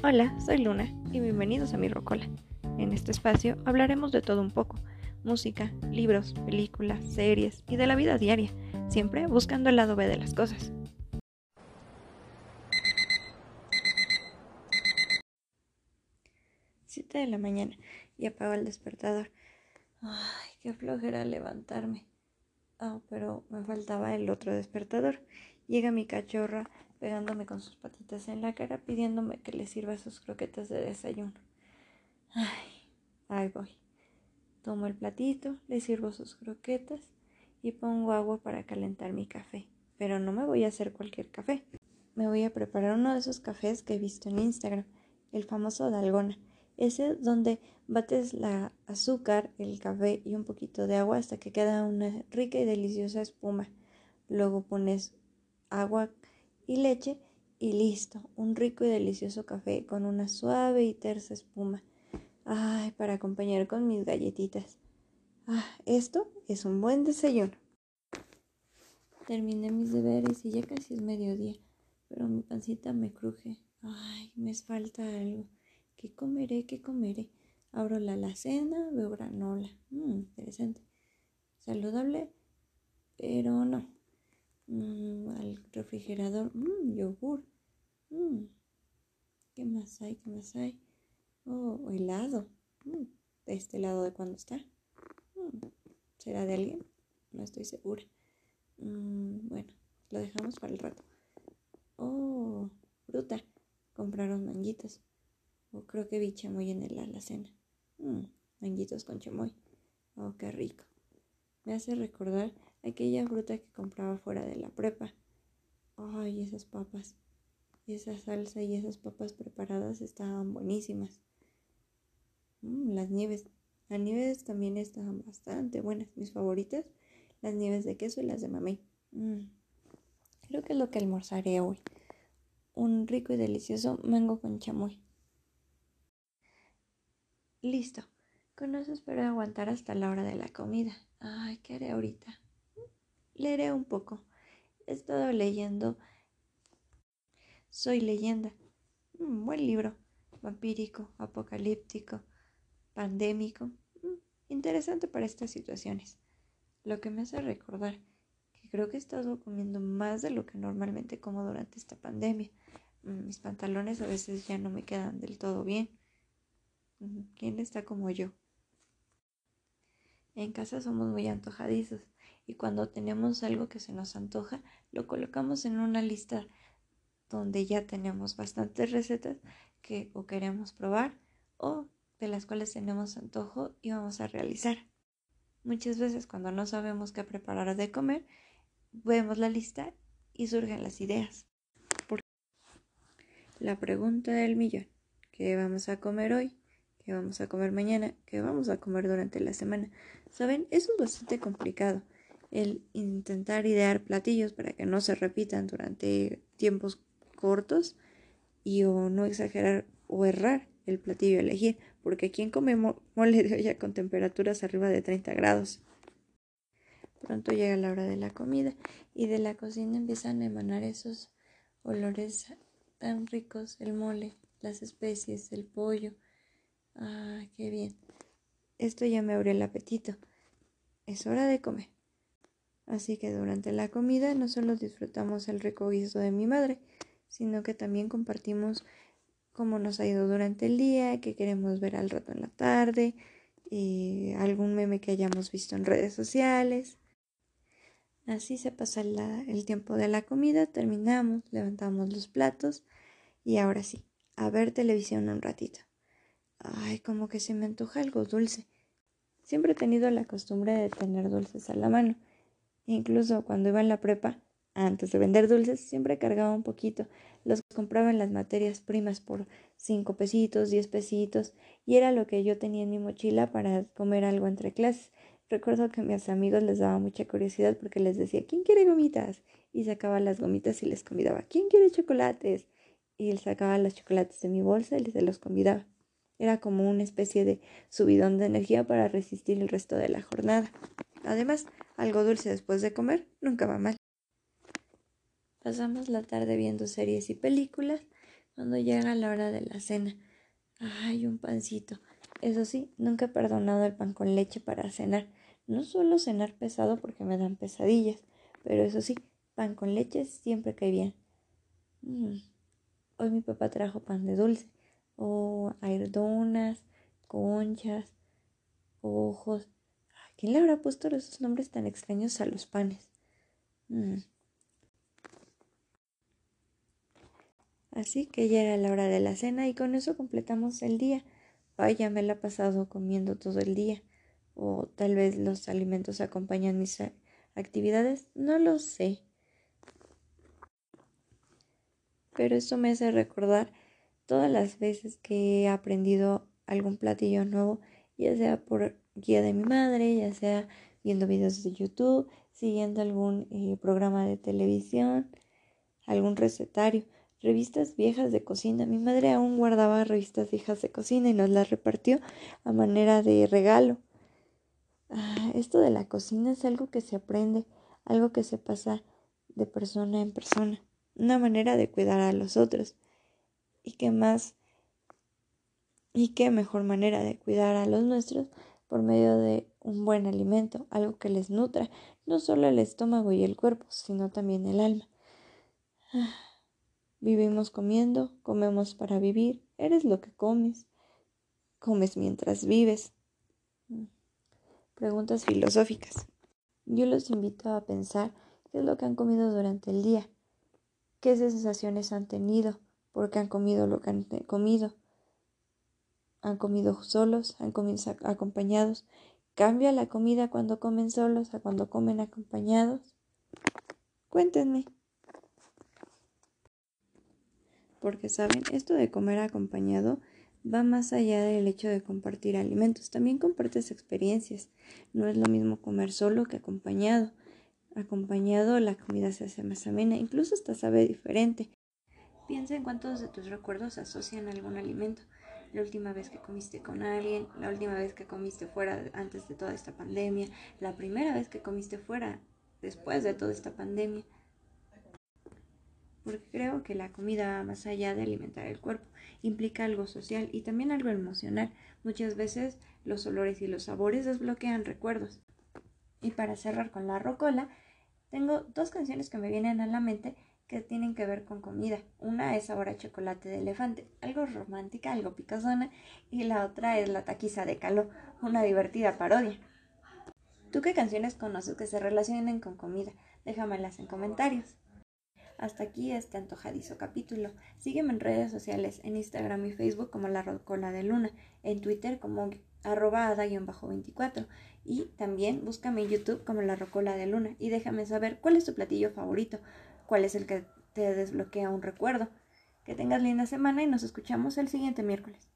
Hola, soy Luna y bienvenidos a mi Rocola. En este espacio hablaremos de todo un poco, música, libros, películas, series y de la vida diaria, siempre buscando el lado B de las cosas. Siete de la mañana y apago el despertador. Ay, qué flojera levantarme. Ah, pero me faltaba el otro despertador. Llega mi cachorra pegándome con sus patitas en la cara, pidiéndome que le sirva sus croquetas de desayuno. Ay, ahí voy. Tomo el platito, le sirvo sus croquetas y pongo agua para calentar mi café. Pero no me voy a hacer cualquier café. Me voy a preparar uno de esos cafés que he visto en Instagram, el famoso Dalgona. Ese donde bates la azúcar, el café y un poquito de agua hasta que queda una rica y deliciosa espuma. Luego pones agua y leche y listo, un rico y delicioso café con una suave y tersa espuma. Ay, para acompañar con mis galletitas. Ah, esto es un buen desayuno. Terminé mis deberes y ya casi es mediodía, pero mi pancita me cruje. Ay, me falta algo. ¿Qué comeré? ¿Qué comeré? Abro la alacena, veo granola. Mmm, interesante. Saludable, pero no. Mm, al refrigerador. Mmm, yogur. Mm. ¿Qué más hay? ¿Qué más hay? Oh, helado. Mm, ¿De este lado de cuándo está? ¿Será de alguien? No estoy segura. bueno, lo dejamos para el rato. Oh, fruta. Compraron manguitos. O creo que vi chamoy en el alacena. Mmm, manguitos con chamoy. Oh, qué rico. Me hace recordar aquella fruta que compraba fuera de la prepa. Ay, esas papas. Esa salsa y esas papas preparadas estaban buenísimas. Mm, las nieves. Las nieves también estaban bastante buenas. Mis favoritas, las nieves de queso y las de mamey. Mm, creo que es lo que almorzaré hoy. Un rico y delicioso mango con chamoy. Listo. Con eso espero aguantar hasta la hora de la comida. Ay, ¿qué haré ahorita? Leeré un poco. He estado leyendo Soy leyenda. Un buen libro. Vampírico, apocalíptico, pandémico. Mm, interesante para estas situaciones. Lo que me hace recordar que creo que he estado comiendo más de lo que normalmente como durante esta pandemia. Mm, mis pantalones a veces ya no me quedan del todo bien. ¿Quién está como yo? En casa somos muy antojadizos y cuando tenemos algo que se nos antoja, lo colocamos en una lista donde ya tenemos bastantes recetas que o queremos probar o de las cuales tenemos antojo y vamos a realizar. Muchas veces cuando no sabemos qué preparar de comer, vemos la lista y surgen las ideas. La pregunta del millón, ¿qué vamos a comer hoy? qué vamos a comer mañana, qué vamos a comer durante la semana. Saben, eso es bastante complicado, el intentar idear platillos para que no se repitan durante tiempos cortos y o no exagerar o errar el platillo a elegir, porque quien come mole de olla con temperaturas arriba de 30 grados. Pronto llega la hora de la comida y de la cocina empiezan a emanar esos olores tan ricos, el mole, las especies, el pollo, Ah, qué bien. Esto ya me abrió el apetito. Es hora de comer. Así que durante la comida no solo disfrutamos el rico guiso de mi madre, sino que también compartimos cómo nos ha ido durante el día, qué queremos ver al rato en la tarde, y algún meme que hayamos visto en redes sociales. Así se pasa el tiempo de la comida, terminamos, levantamos los platos y ahora sí, a ver televisión un ratito. Ay, como que se me antoja algo dulce. Siempre he tenido la costumbre de tener dulces a la mano. Incluso cuando iba en la prepa, antes de vender dulces, siempre cargaba un poquito. Los compraba en las materias primas por cinco pesitos, diez pesitos, y era lo que yo tenía en mi mochila para comer algo entre clases. Recuerdo que a mis amigos les daba mucha curiosidad porque les decía, ¿quién quiere gomitas? Y sacaba las gomitas y les convidaba, ¿quién quiere chocolates? Y él sacaba los chocolates de mi bolsa y les los convidaba. Era como una especie de subidón de energía para resistir el resto de la jornada. Además, algo dulce después de comer nunca va mal. Pasamos la tarde viendo series y películas, cuando llega la hora de la cena. Ay, un pancito. Eso sí, nunca he perdonado el pan con leche para cenar. No suelo cenar pesado porque me dan pesadillas, pero eso sí, pan con leche siempre cae bien. Mm. Hoy mi papá trajo pan de dulce, o oh, conchas, ojos. ¿Quién le habrá puesto esos nombres tan extraños a los panes? Mm. Así que ya era la hora de la cena y con eso completamos el día. Vaya, me la he pasado comiendo todo el día. O tal vez los alimentos acompañan mis actividades. No lo sé. Pero eso me hace recordar todas las veces que he aprendido algún platillo nuevo, ya sea por guía de mi madre, ya sea viendo videos de YouTube, siguiendo algún eh, programa de televisión, algún recetario revistas viejas de cocina. Mi madre aún guardaba revistas viejas de cocina y nos las repartió a manera de regalo. Ah, esto de la cocina es algo que se aprende, algo que se pasa de persona en persona, una manera de cuidar a los otros. Y qué más, y qué mejor manera de cuidar a los nuestros por medio de un buen alimento, algo que les nutra, no solo el estómago y el cuerpo, sino también el alma. Vivimos comiendo, comemos para vivir, eres lo que comes, comes mientras vives. Preguntas filosóficas. Yo los invito a pensar qué es lo que han comido durante el día, qué sensaciones han tenido, porque han comido lo que han comido. Han comido solos, han comido acompañados. ¿Cambia la comida cuando comen solos a cuando comen acompañados? Cuéntenme. porque saben, esto de comer acompañado va más allá del hecho de compartir alimentos, también compartes experiencias. No es lo mismo comer solo que acompañado. Acompañado la comida se hace más amena, incluso hasta sabe diferente. Piensa en cuántos de tus recuerdos asocian algún alimento. La última vez que comiste con alguien, la última vez que comiste fuera antes de toda esta pandemia, la primera vez que comiste fuera después de toda esta pandemia porque creo que la comida, más allá de alimentar el cuerpo, implica algo social y también algo emocional. Muchas veces los olores y los sabores desbloquean recuerdos. Y para cerrar con la rocola, tengo dos canciones que me vienen a la mente que tienen que ver con comida. Una es Ahora Chocolate de Elefante, algo romántica, algo picazona, y la otra es La Taquiza de Caló, una divertida parodia. ¿Tú qué canciones conoces que se relacionen con comida? Déjamelas en comentarios. Hasta aquí este antojadizo capítulo. Sígueme en redes sociales, en Instagram y Facebook como La Rocola de Luna, en Twitter como arroba 24 y también búscame en YouTube como La Rocola de Luna y déjame saber cuál es tu platillo favorito, cuál es el que te desbloquea un recuerdo. Que tengas linda semana y nos escuchamos el siguiente miércoles.